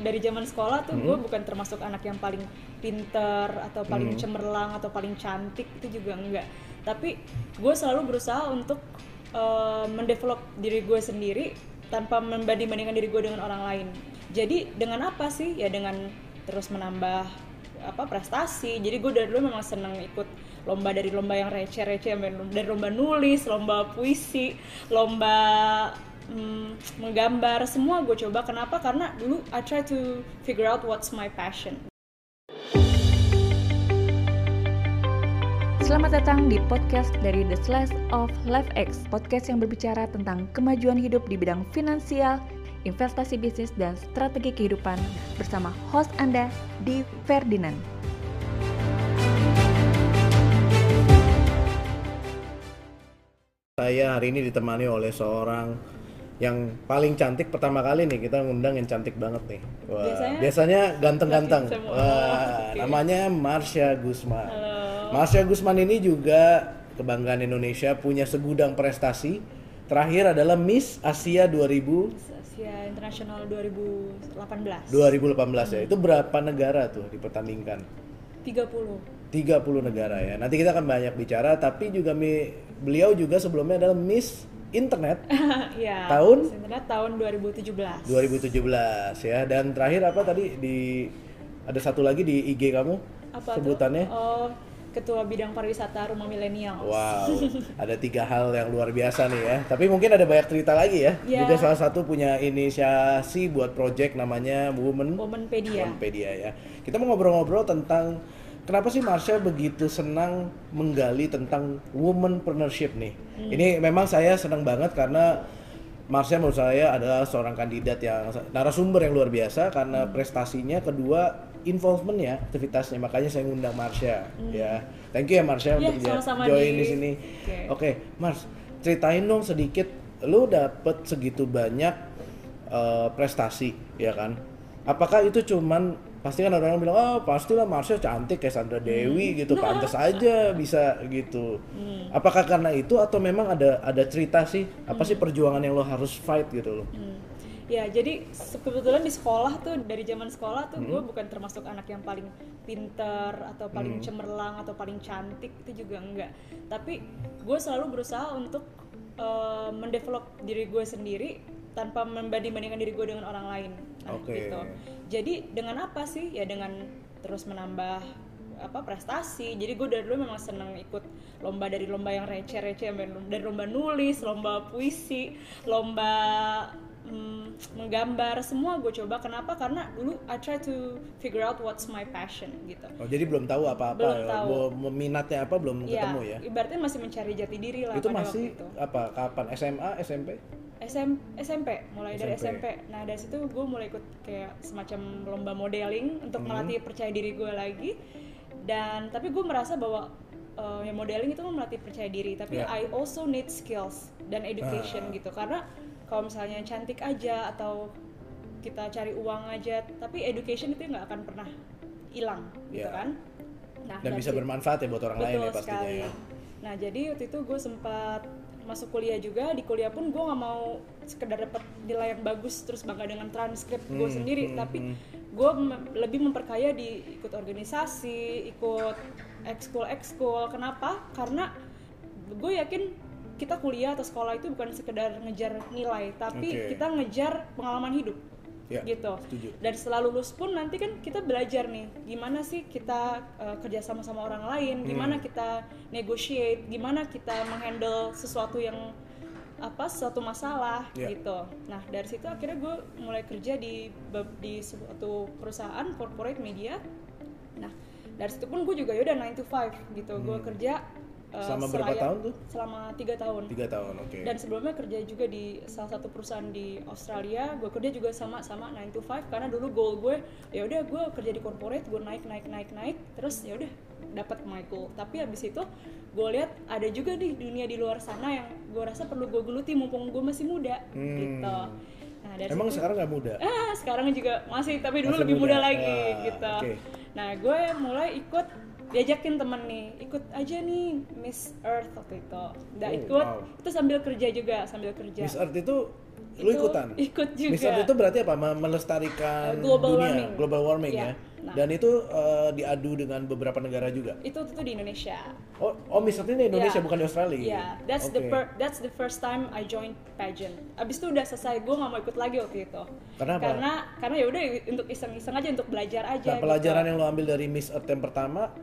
dari zaman sekolah tuh Hmm. gue bukan termasuk anak yang paling pinter atau paling Hmm. cemerlang atau paling cantik itu juga enggak tapi gue selalu berusaha untuk uh, mendevelop diri gue sendiri tanpa membanding-bandingkan diri gue dengan orang lain jadi dengan apa sih ya dengan terus menambah apa prestasi jadi gue dari dulu memang seneng ikut lomba dari lomba yang receh-receh dari lomba nulis lomba puisi lomba mm, menggambar semua gue coba. Kenapa? Karena dulu I try to figure out what's my passion. Selamat datang di podcast dari The Slice of Life X, podcast yang berbicara tentang kemajuan hidup di bidang finansial, investasi bisnis, dan strategi kehidupan bersama host Anda, Di Ferdinand. Saya hari ini ditemani oleh seorang yang paling cantik pertama kali nih kita ngundang yang cantik banget nih. Wah, Biasanya- biasanya ganteng-ganteng. Wah, Oke. namanya Marsha Gusman. Halo. Marsha Gusman ini juga kebanggaan Indonesia, punya segudang prestasi. Terakhir adalah Miss Asia 2000 Asia Internasional 2018 2018 ya. Itu berapa negara tuh dipertandingkan? 30 30 negara ya. Nanti kita akan banyak bicara, tapi juga mi- beliau juga sebelumnya adalah Miss Internet ya Tahun? internet tahun 2017 2017 ya. Dan terakhir apa tadi di ada satu lagi di IG kamu apa sebutannya? tuh? Oh, ketua bidang pariwisata rumah milenial Wow, ada tiga hal yang luar biasa nih ya. Tapi mungkin ada banyak cerita lagi ya. Ya. Juga salah satu punya inisiasi buat project namanya Women Womanpedia Womanpedia ya. Kita mau ngobrol-ngobrol tentang kenapa sih Marsha begitu senang menggali tentang womanpreneurship nih. Hmm. Ini memang saya senang banget karena Marsha menurut saya adalah seorang kandidat yang narasumber yang luar biasa karena Hmm. prestasinya, kedua involvement ya aktivitasnya. Makanya saya ngundang Marsha ya. Thank you ya Marsha Hmm. Ya, untuk ja- sama-sama, join Di. sini. Oke. Oke, Mars, ceritain dong sedikit lu dapet segitu banyak eh, prestasi ya kan? Apakah itu cuman pasti kan orang bilang oh pastilah Marsha cantik kayak Sandra Dewi gitu, pantas aja bisa gitu. Apakah karena itu atau memang ada ada cerita sih? Apa sih perjuangan yang lo harus fight gitu loh? Hmm. Ya, jadi kebetulan di sekolah tuh dari zaman sekolah tuh gue bukan termasuk anak yang paling pinter atau paling cemerlang atau paling cantik itu juga enggak. Tapi gue selalu berusaha untuk uh, mendevelop diri gue sendiri tanpa membanding-bandingkan diri gue dengan orang lain. Nah, Oke. gitu. Jadi dengan apa sih? Ya dengan terus menambah apa prestasi. Jadi gue dari dulu memang seneng ikut lomba dari lomba yang receh-receh dari lomba nulis, lomba puisi, lomba menggambar semua gue coba kenapa karena dulu I try to figure out what's my passion gitu Oh, jadi belum tahu apa-apa Belum ya? tahu. Minatnya apa belum ketemu ya? ibaratnya masih mencari jati diri lah Itu pada masih waktu itu apa? Kapan? SMA, SMP? SM, SMP mulai dari SMP. SMP nah dari situ gue mulai ikut kayak semacam lomba modeling untuk Hmm. melatih percaya diri gue lagi dan tapi gue merasa bahwa uh, ya modeling itu melatih percaya diri tapi Ya. I also need skills dan education Ah. gitu karena kalau misalnya cantik aja atau kita cari uang aja tapi education itu nggak akan pernah hilang gitu Ya. kan nah Dan bisa bermanfaat ya buat orang lain ya pastinya sekali. ya. Nah jadi waktu itu gue sempat masuk kuliah juga di kuliah pun gue nggak mau sekedar dapat nilai yang bagus terus bangga dengan transkrip gue Hmm, sendiri hmm, tapi hmm. gue me- lebih memperkaya di ikut organisasi ikut ekskul ekskul kenapa karena gue yakin kita kuliah atau sekolah itu bukan sekedar ngejar nilai tapi Oke. kita ngejar pengalaman hidup Ya, gitu setuju. dan setelah lulus pun nanti kan kita belajar nih gimana sih kita uh, kerja sama sama orang lain gimana Hmm. kita negotiate gimana kita menghandle sesuatu yang apa suatu masalah Ya. gitu nah dari situ akhirnya gue mulai kerja di di suatu perusahaan corporate media nah dari situ pun gue juga yaudah 9 to 5 gitu gue kerja uh, Hmm. Selama berapa selayak- tahun tuh? selama tiga tahun Tiga tahun, oke. dan sebelumnya kerja juga di salah satu perusahaan di Australia gue kerja juga sama sama 9 to 5 karena dulu goal gue ya udah gue kerja di corporate gue naik naik naik naik terus ya udah dapat my goal tapi habis itu gue lihat ada juga di dunia di luar sana yang gue rasa perlu gue geluti mumpung gue masih muda Hmm. gitu nah dari Emang situ- sekarang nggak muda? ah sekarang juga masih tapi dulu Masih lebih muda. muda, lagi Ah, gitu oke. nah gue mulai ikut diajakin temen nih ikut aja nih Miss Earth waktu itu udah Oh, ikut wow. itu sambil kerja juga sambil kerja Miss Earth itu lu Itu ikutan ikut juga. Miss Earth itu berarti apa Me- melestarikan Uh, global dunia warming. global warming Iya. ya Nah. dan itu eh, diadu dengan beberapa negara juga itu itu di Indonesia oh oh Miss Earth ini di Indonesia Yeah. bukan di Australia Iya, that's the Oke. fir- that's the first time I joined pageant. Abis itu udah selesai, gue nggak mau ikut lagi waktu itu. Karena apa? Karena karena ya udah untuk iseng-iseng aja untuk belajar aja. nah pelajaran gitu. yang lo ambil dari Miss Earth yang pertama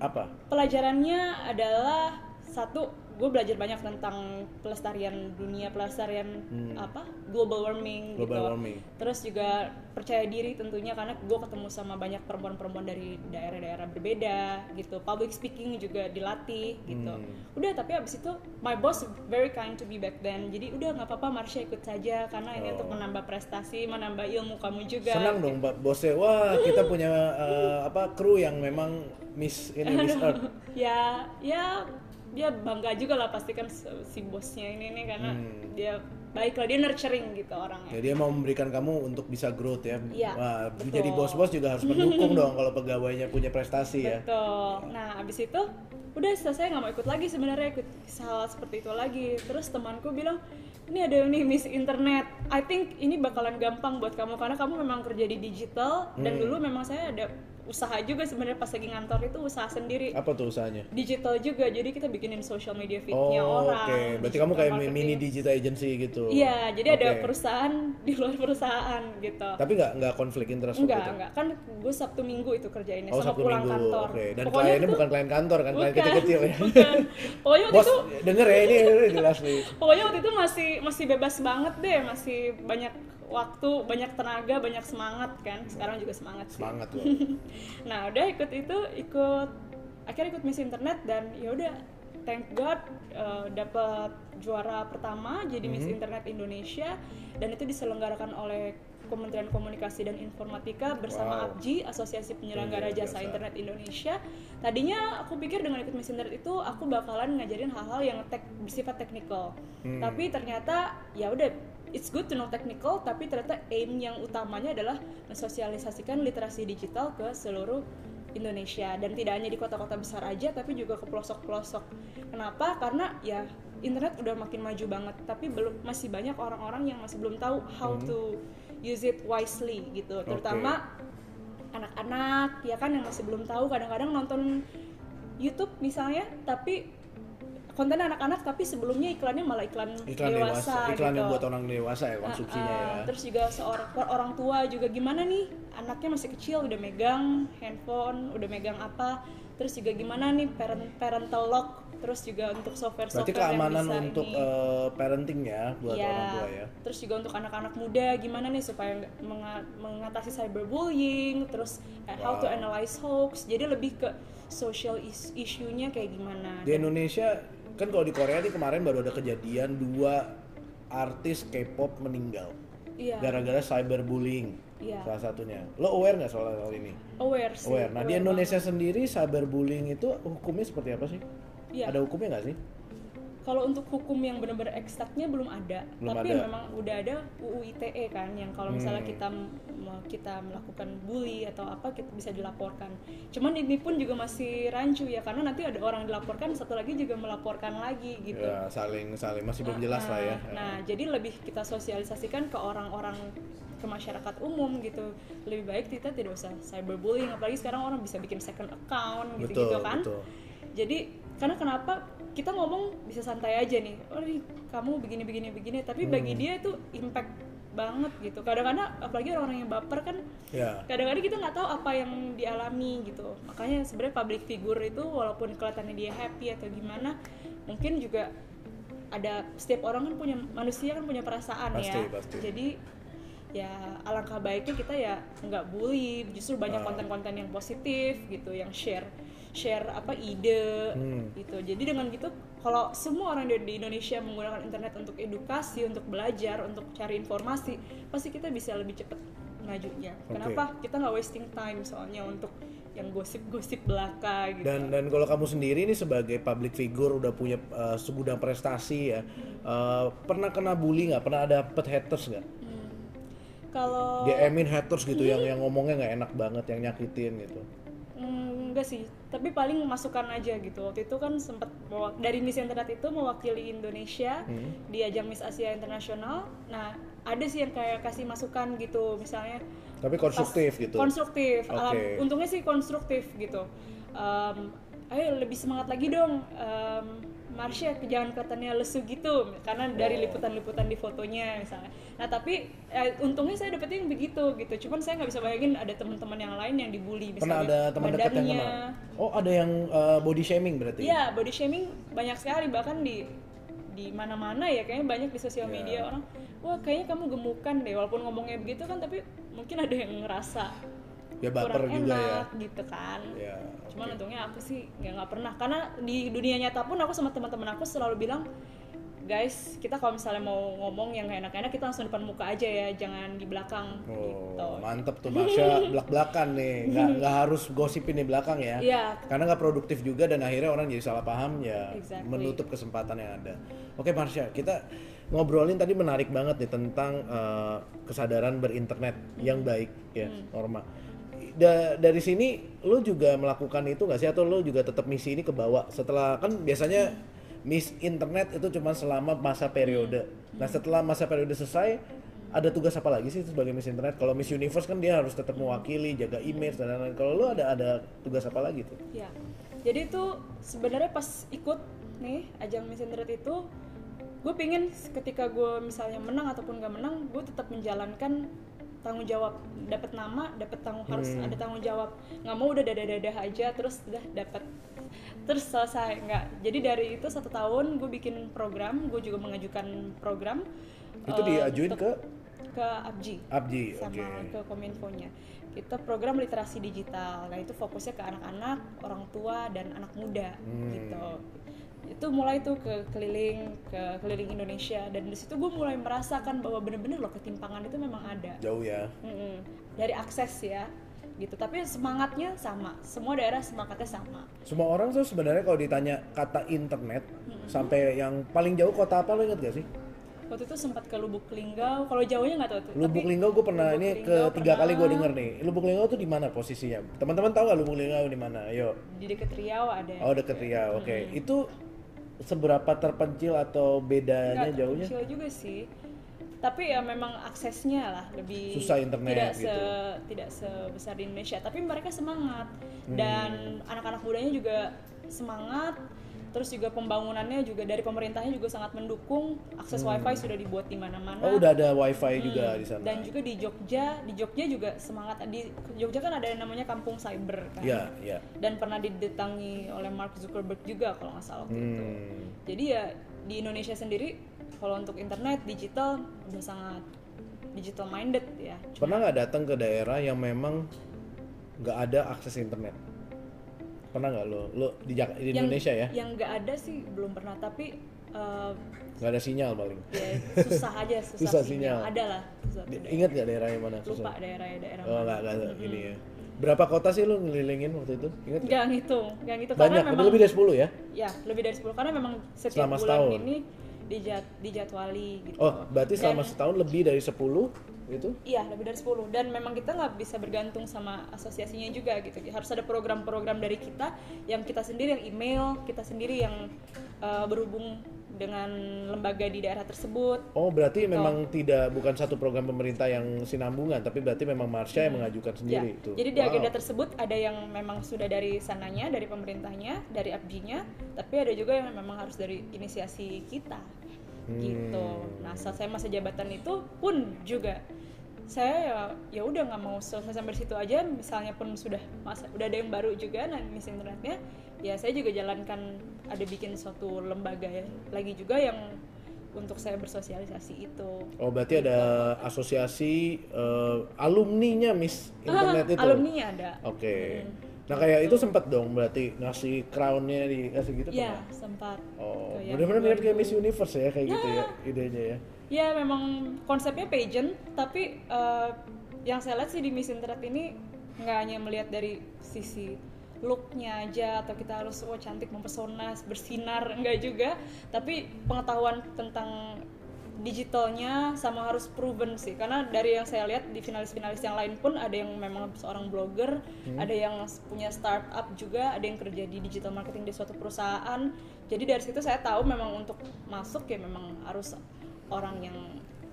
apa? Pelajarannya adalah satu, gue belajar banyak tentang pelestarian dunia, pelestarian apa global warming. Hmm. Global gitu. warming. Terus juga percaya diri tentunya karena gue ketemu sama banyak perempuan-perempuan dari daerah-daerah berbeda gitu. Public speaking juga dilatih gitu. Hmm. Udah tapi abis itu my boss very kind to me back then. Jadi udah nggak apa-apa Marsha ikut saja karena ini untuk menambah prestasi, menambah ilmu kamu juga. Oh. senang dong mbak bosnya wah kita punya eh, apa kru yang memang Miss ini Miss Earth ya ya dia bangga juga lah pasti kan si bosnya ini nih karena Hmm. dia baik lah dia nurturing gitu orangnya ya dia mau memberikan kamu untuk bisa growth ya Iya, wah betul. jadi bos-bos juga harus mendukung dong kalau pegawainya punya prestasi ya betul nah abis itu udah selesai nggak mau ikut lagi sebenarnya ikut hal seperti itu lagi terus temanku bilang ini ada nih Miss Internet I think ini bakalan gampang buat kamu karena kamu memang kerja di digital dan Hmm. dulu memang saya ada usaha juga sebenarnya pas lagi ngantor itu usaha sendiri apa tuh usahanya digital juga jadi kita bikinin social media feednya Oh, orang oke. Berarti digital kamu kayak marketing. mini digital agency gitu. Iya, jadi ada Oke. perusahaan di luar perusahaan gitu. Tapi nggak nggak konflik interest enggak, itu? enggak. Kan gue Sabtu Minggu itu kerjainnya Oh sama Sabtu pulang Minggu, kantor. oke. Dan Pokoknya kliennya tuh- bukan klien kantor kan, klien kecil-kecil ya. Bukan. Pokoknya waktu Bos, itu denger ya ini, ini jelas nih. pokoknya waktu itu masih masih bebas banget deh, masih banyak waktu, banyak tenaga, banyak semangat kan. Sekarang juga semangat sih. Semangat loh. nah udah ikut itu ikut akhirnya ikut Miss Internet dan ya udah thank God uh, dapat juara pertama jadi Miss Mhm. Internet Indonesia dan itu diselenggarakan oleh Kementerian Komunikasi dan Informatika bersama Wow. APJI Asosiasi Penyelenggara Jasa. Internet Indonesia. Tadinya aku pikir dengan ikut Miss Internet itu aku bakalan ngajarin hal-hal yang tek, bersifat teknikal. Hmm. Tapi ternyata ya udah it's good to know technical tapi ternyata aim yang utamanya adalah mensosialisasikan literasi digital ke seluruh Indonesia dan tidak hanya di kota-kota besar aja tapi juga ke pelosok-pelosok. Kenapa? Karena ya internet udah makin maju banget tapi belum masih banyak orang-orang yang masih belum tahu how Hmm. to use it wisely gitu. Terutama anak-anak ya kan yang masih belum tahu kadang-kadang nonton YouTube misalnya tapi konten anak-anak tapi sebelumnya iklannya malah iklan, Iklan dewasa, iklan yang gitu. buat orang dewasa ya konsumsinya Ah, ah. ya. Terus juga seorang orang tua juga gimana nih anaknya masih kecil udah megang handphone, udah megang apa. Terus juga gimana nih parent parental lock. Terus juga untuk software-software Berarti keamanan yang bisa untuk ini. eh, parenting ya buat Iya. orang tua ya. Terus juga untuk anak-anak muda gimana nih supaya mengatasi cyberbullying, terus eh, how to Wow. analyze hoax. Jadi lebih ke social is- issue-nya kayak gimana. Di Indonesia kan kalau di Korea nih kemarin baru ada kejadian dua artis K-pop meninggal Iya. gara-gara cyberbullying Iya. salah satunya. Lo aware nggak soal hal ini? Aware sih. Aware. Nah di aware Indonesia sendiri cyberbullying itu hukumnya seperti apa sih? Iya. Ada hukumnya nggak sih? Kalau untuk hukum yang benar-benar eksaknya belum ada, Belum tapi ada. memang udah ada UU ITE kan, yang kalau misalnya Hmm. kita kita melakukan bully atau apa kita bisa dilaporkan. Cuman ini pun juga masih rancu ya, karena nanti ada orang dilaporkan, satu lagi juga melaporkan lagi gitu. Ya saling saling masih belum jelas lah ya. Nah, jadi lebih kita sosialisasikan ke orang-orang ke masyarakat umum gitu. Lebih baik kita tidak usah cyberbullying, apalagi sekarang orang bisa bikin second account gitu-gitu kan. betul. Jadi karena kenapa kita ngomong bisa santai aja nih, oh nih, kamu begini begini begini, tapi bagi Hmm. dia itu impact banget gitu. Kadang-kadang apalagi orang-orang yang baper kan Ya. kadang-kadang kita nggak tahu apa yang dialami gitu makanya sebenarnya public figure itu walaupun kelihatannya dia happy atau gimana mungkin juga ada setiap orang kan punya manusia kan punya perasaan Pasti, ya pasti. jadi ya alangkah baiknya kita ya nggak bully justru banyak Ah. konten-konten yang positif gitu yang share share apa ide Hmm. gitu jadi dengan gitu kalau semua orang di Indonesia menggunakan internet untuk edukasi untuk belajar untuk cari informasi pasti kita bisa lebih cepat majunya Oke. kenapa kita nggak wasting time soalnya untuk yang gosip-gosip belaka gitu Dan dan kalau kamu sendiri nih sebagai public figure udah punya uh, segudang prestasi ya, uh, pernah kena bully nggak? Pernah ada dapet haters nggak? Hmm. kalau DM-in haters gitu yang yang ngomongnya nggak enak banget, yang nyakitin gitu. Hmm, enggak sih tapi paling masukan aja gitu waktu itu kan sempat dari Miss Internet itu mewakili Indonesia Hmm. di ajang Miss Asia Internasional nah ada sih yang kayak kasih masukan gitu misalnya Tapi konstruktif pas- gitu. konstruktif Alam- Oke. untungnya sih konstruktif gitu Em, ayo lebih semangat lagi dong Em, Marsha jangan kelihatannya lesu gitu karena dari Oh. liputan-liputan di fotonya misalnya nah tapi eh, untungnya saya dapetnya yang begitu gitu cuman saya nggak bisa bayangin ada teman-teman yang lain yang dibully Pernah misalnya ada teman dekat yang kenal? Oh, ada yang uh, body shaming berarti? Iya, body shaming banyak sekali bahkan di di mana-mana ya kayaknya banyak di sosial Iya. media orang wah kayaknya kamu gemukan deh walaupun ngomongnya begitu kan tapi mungkin ada yang ngerasa Ya baper kurang juga enak gitu kan ya. Ya. cuman untungnya aku sih nggak nggak pernah karena di dunia nyata pun aku sama teman-teman aku selalu bilang guys kita kalau misalnya mau ngomong yang enak-enak kita langsung depan muka aja ya jangan di belakang gitu Oh, mantep tuh Marsha belak-belakan nih, nggak nggak harus gosipin di belakang ya. Iya. Karena nggak produktif juga dan akhirnya orang jadi salah paham ya, Exactly. menutup kesempatan yang ada. Oke Marsha, kita ngobrolin tadi menarik banget nih tentang eh, kesadaran berinternet yang baik ya, Hmm. Norma. Da- dari sini lu juga melakukan itu nggak sih atau lu juga tetap misi ini ke bawah setelah kan biasanya miss internet itu cuma selama masa periode. Nah setelah masa periode selesai ada tugas apa lagi sih sebagai miss internet? Kalau miss universe kan dia harus tetap mewakili, jaga image dan lain-lain. Kalau lu ada ada tugas apa lagi tuh? Ya, jadi itu sebenarnya pas ikut nih ajang Miss Internet itu, gue pingin ketika gue misalnya menang ataupun gak menang, gue tetap menjalankan tanggung jawab, dapat nama, dapat tanggung harus ada tanggung jawab, nggak mau udah dadah-dadah aja, terus udah dapat terus selesai nggak. Jadi dari itu satu tahun gue bikin program, gue juga mengajukan program. Itu eh, diajuin untuk- ke Abji Abji, sama ke Kominfo-nya. Kita program literasi digital. Nah, itu fokusnya ke anak-anak, orang tua dan anak muda Hmm. gitu. Itu mulai tuh ke keliling ke keliling Indonesia dan di situ gue mulai merasakan bahwa bener-bener loh ketimpangan itu memang ada. Jauh ya. Mm-mm. Dari akses ya gitu. Tapi semangatnya sama. Semua daerah semangatnya sama. Semua orang tuh sebenarnya kalau ditanya kata internet sampai yang paling jauh kota apa lo inget gak sih? Waktu itu sempat ke Lubuk Linggau. Kalau jauhnya nggak tahu tuh. Lubuk tapi- Linggau gue pernah Lubuk ini Linggau ketiga kali gue denger nih. Lubuk Linggau tuh di mana posisinya? Teman-teman tahu gak Lubuk Linggau di mana? Ayo. di deket Riau ada. Oh deket Riau. Oke. Itu seberapa terpencil atau bedanya Nggak jauhnya? terpencil juga sih tapi ya memang aksesnya lah lebih Susah internet tidak gitu. se tidak sebesar di Indonesia tapi mereka semangat Hmm. dan anak-anak mudanya juga semangat terus juga pembangunannya juga dari pemerintahnya juga sangat mendukung akses wifi sudah dibuat di mana-mana Hmm. Oh udah ada wifi Hmm, juga di sana. dan juga di Jogja di Jogja juga semangat di Jogja kan ada yang namanya kampung cyber kan Iya, iya. dan pernah didatangi oleh Mark Zuckerberg juga kalau nggak salah waktu itu Hmm. jadi ya di Indonesia sendiri kalau untuk internet digital udah sangat digital minded ya. Pernah nggak datang ke daerah yang memang nggak ada akses internet? Pernah nggak lo? Lo di, Jak- di Indonesia ya? Yang nggak ada sih belum pernah tapi eh, Nggak ada sinyal paling. ya susah aja susah, Susah sinyal. sinyal. Ada lah susah. Ingat nggak daerah yang mana? Lupa Susah. daerah daerah Oh mana. nggak nggak ini ya. Berapa kota sih lo ngelilingin waktu itu? Ingat? nggak? Ngitung, nggak ngitung Banyak, karena memang lebih dari 10 ya? ya lebih dari 10 karena memang setiap Selama bulan setahun. ini dijadwali gitu. Oh, berarti selama Dan- setahun lebih dari 10 itu? Iya, lebih dari 10 dan memang kita nggak bisa bergantung sama asosiasinya juga gitu. Harus ada program-program dari kita yang kita sendiri yang email, kita sendiri yang uh, berhubung dengan lembaga di daerah tersebut. Oh, berarti memang tidak bukan satu program pemerintah yang sinambungan, tapi berarti memang Marsha yang mengajukan Ya, sendiri itu. jadi di Wow. agenda tersebut ada yang memang sudah dari sananya, dari pemerintahnya, dari abjinya, tapi ada juga yang memang harus dari inisiasi kita. Gitu. Hmm. Nah, saat saya masa jabatan itu pun juga saya ya ya udah nggak mau selesai sampai situ aja misalnya pun sudah masa udah ada yang baru juga nah miss internetnya ya saya juga jalankan ada bikin suatu lembaga ya lagi juga yang untuk saya bersosialisasi itu Oh, berarti ada asosiasi eh, alumninya Miss Internet Ah, itu. alumni ada Oke. Nah, kayak itu sempat dong berarti ngasih crownnya dikasih gitu ya pernah? sempat Oh, benar-benar mirip kayak 2000. Miss Universe ya kayak gitu ya idenya ya. Ya memang konsepnya pageant, tapi eh, yang saya lihat sih di Miss Internet ini nggak hanya melihat dari sisi looknya aja atau kita harus oh cantik mempesona bersinar enggak juga tapi pengetahuan tentang digitalnya sama harus proven sih karena dari yang saya lihat di finalis-finalis yang lain pun ada yang memang seorang blogger Hmm. ada yang punya startup juga ada yang kerja di digital marketing di suatu perusahaan jadi dari situ saya tahu memang untuk masuk ya memang harus orang yang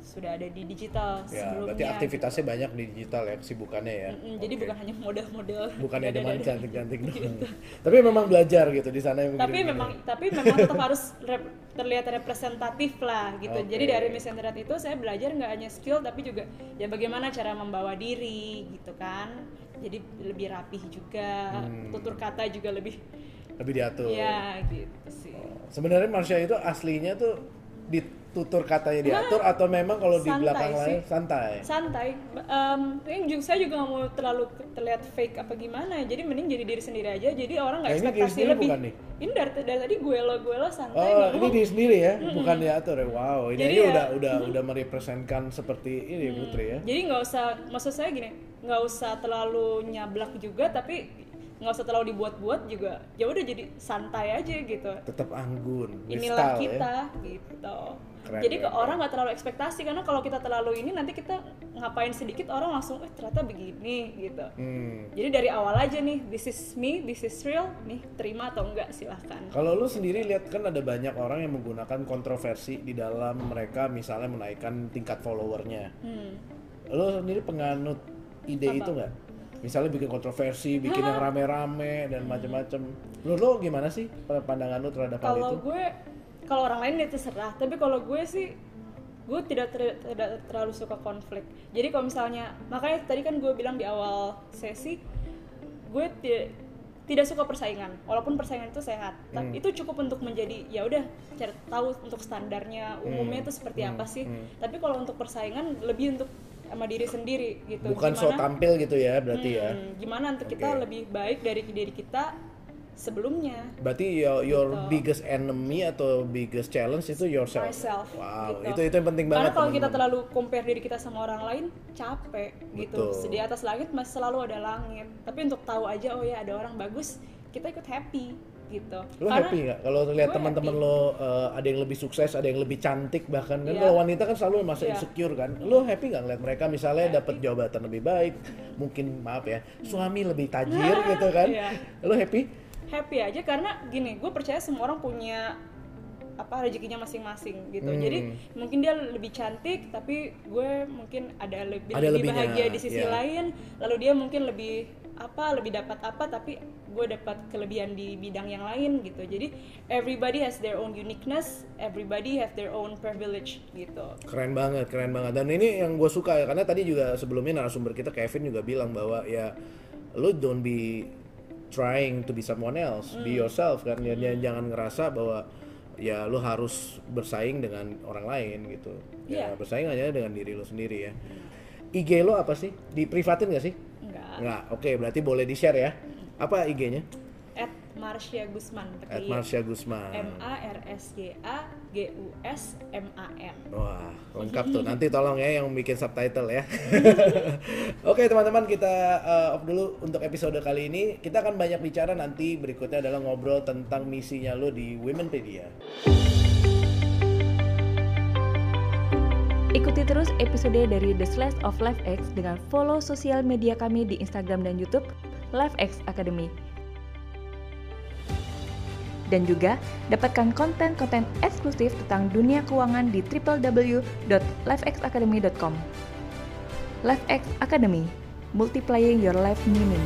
sudah ada di digital Ya, sebelumnya berarti aktivitasnya banyak di digital ya, kesibukannya ya. Mm-mm, jadi Oke. bukan hanya model-model bukannya dada-dada cuma cantik-cantik gitu. Tapi memang belajar gitu di sana tapi memang tapi memang tetap harus rep- terlihat representatif lah gitu Oke. jadi dari Miss Internet itu saya belajar nggak hanya skill tapi juga ya bagaimana cara membawa diri gitu kan jadi lebih rapih juga Hmm. tutur kata juga lebih lebih diatur. ya gitu sih Sebenarnya Marsha itu aslinya tuh ditutur katanya diatur atau memang kalau di belakang sih. lain santai. santai yang juga saya juga nggak mau terlalu terlihat fake apa gimana ya jadi mending jadi diri sendiri aja jadi orang nggak Nah, ini ekspektasi sendiri lebih bukan nih? ini dari, dari tadi gue lo gue lo santai Oh, ini diri sendiri ya, bukan diatur ya. Wow, ini Jadi ya- udah udah udah merepresentkan seperti ini Putri ya. jadi nggak usah maksud saya gini nggak usah terlalu nyablak juga tapi nggak usah terlalu dibuat-buat juga ya udah jadi santai aja gitu Tetap anggun, inilah style kita ya. gitu Keren, jadi ke keren, orang nggak terlalu ekspektasi karena kalau kita terlalu ini nanti kita ngapain sedikit orang langsung eh ternyata begini gitu Hmm. jadi dari awal aja nih this is me this is real nih terima atau enggak silahkan Kalau lu sendiri lihat kan ada banyak orang yang menggunakan kontroversi di dalam mereka misalnya menaikkan tingkat followernya. hmm. Lu sendiri penganut ide Apa? itu nggak? Misalnya bikin kontroversi, bikin yang rame-rame dan macam-macam. Lu lu gimana sih pandangan lu terhadap hal kalau itu? gue kalau orang lain ya terserah tapi kalau gue sih gue tidak ter- tidak terlalu suka konflik jadi kalau misalnya makanya tadi kan gue bilang di awal sesi gue ti- tidak suka persaingan walaupun persaingan itu sehat Hmm. tapi itu cukup untuk menjadi ya udah cari tahu untuk standarnya umumnya Hmm. itu seperti Hmm. apa sih Hmm. tapi kalau untuk persaingan lebih untuk sama diri sendiri gitu Bukan so Gimana- tampil gitu ya berarti ya. Hmm, gimana untuk kita Oke. lebih baik dari diri kita sebelumnya Berarti your, your Gitu. biggest enemy atau biggest challenge itu yourself. myself Wow, gitu. itu itu yang penting banget. Karena kalau kita terlalu compare diri kita sama orang lain capek gitu. Betul. Di atas langit masih selalu ada langit. Tapi untuk tahu aja oh ya ada orang bagus, kita ikut happy gitu. Lo Karena happy nggak kalau lihat teman-teman lo uh, ada yang lebih sukses, ada yang lebih cantik bahkan kan Iya. kalau wanita kan selalu masa Iya. insecure kan. Lo happy nggak ngeliat mereka misalnya dapat jabatan lebih baik, mungkin maaf ya suami lebih tajir gitu kan? Iya. Lo happy? Happy aja karena gini, gue percaya semua orang punya apa rezekinya masing-masing gitu. Hmm. Jadi mungkin dia lebih cantik tapi gue mungkin ada lebih Ada lebih lebihnya, bahagia di sisi iya. lain. Lalu dia mungkin lebih apa lebih dapat apa tapi gue dapat kelebihan di bidang yang lain gitu. Jadi everybody has their own uniqueness, everybody have their own privilege gitu. Keren banget, keren banget. Dan ini yang gue suka ya, karena tadi juga sebelumnya narasumber kita Kevin juga bilang bahwa ya lo don't be trying to be someone else, be Hmm. yourself kan. Ya, jangan ngerasa bahwa ya lo harus bersaing dengan orang lain gitu. Ya Iya. bersaing hanya dengan diri lo sendiri ya. IG lo apa sih? Diprivatin gak sih? Enggak. Nggak. Oke, berarti boleh di share ya. Apa IG-nya? Marsha Gusman At pakai. Marsha Gusman. M A R S Y A G U S M A N. Wah, lengkap tuh. Nanti tolong ya yang bikin subtitle ya. Oke, teman-teman, kita uh, off dulu untuk episode kali ini. Kita akan banyak bicara nanti berikutnya adalah ngobrol tentang misinya lo di Womenpedia. Ikuti terus episode dari The Slash of LifeX dengan follow sosial media kami di Instagram dan YouTube LifeX Academy. Dan juga dapatkan konten-konten eksklusif tentang dunia keuangan di www.lifexacademy.com. LifeX Academy, multiplying your life meaning.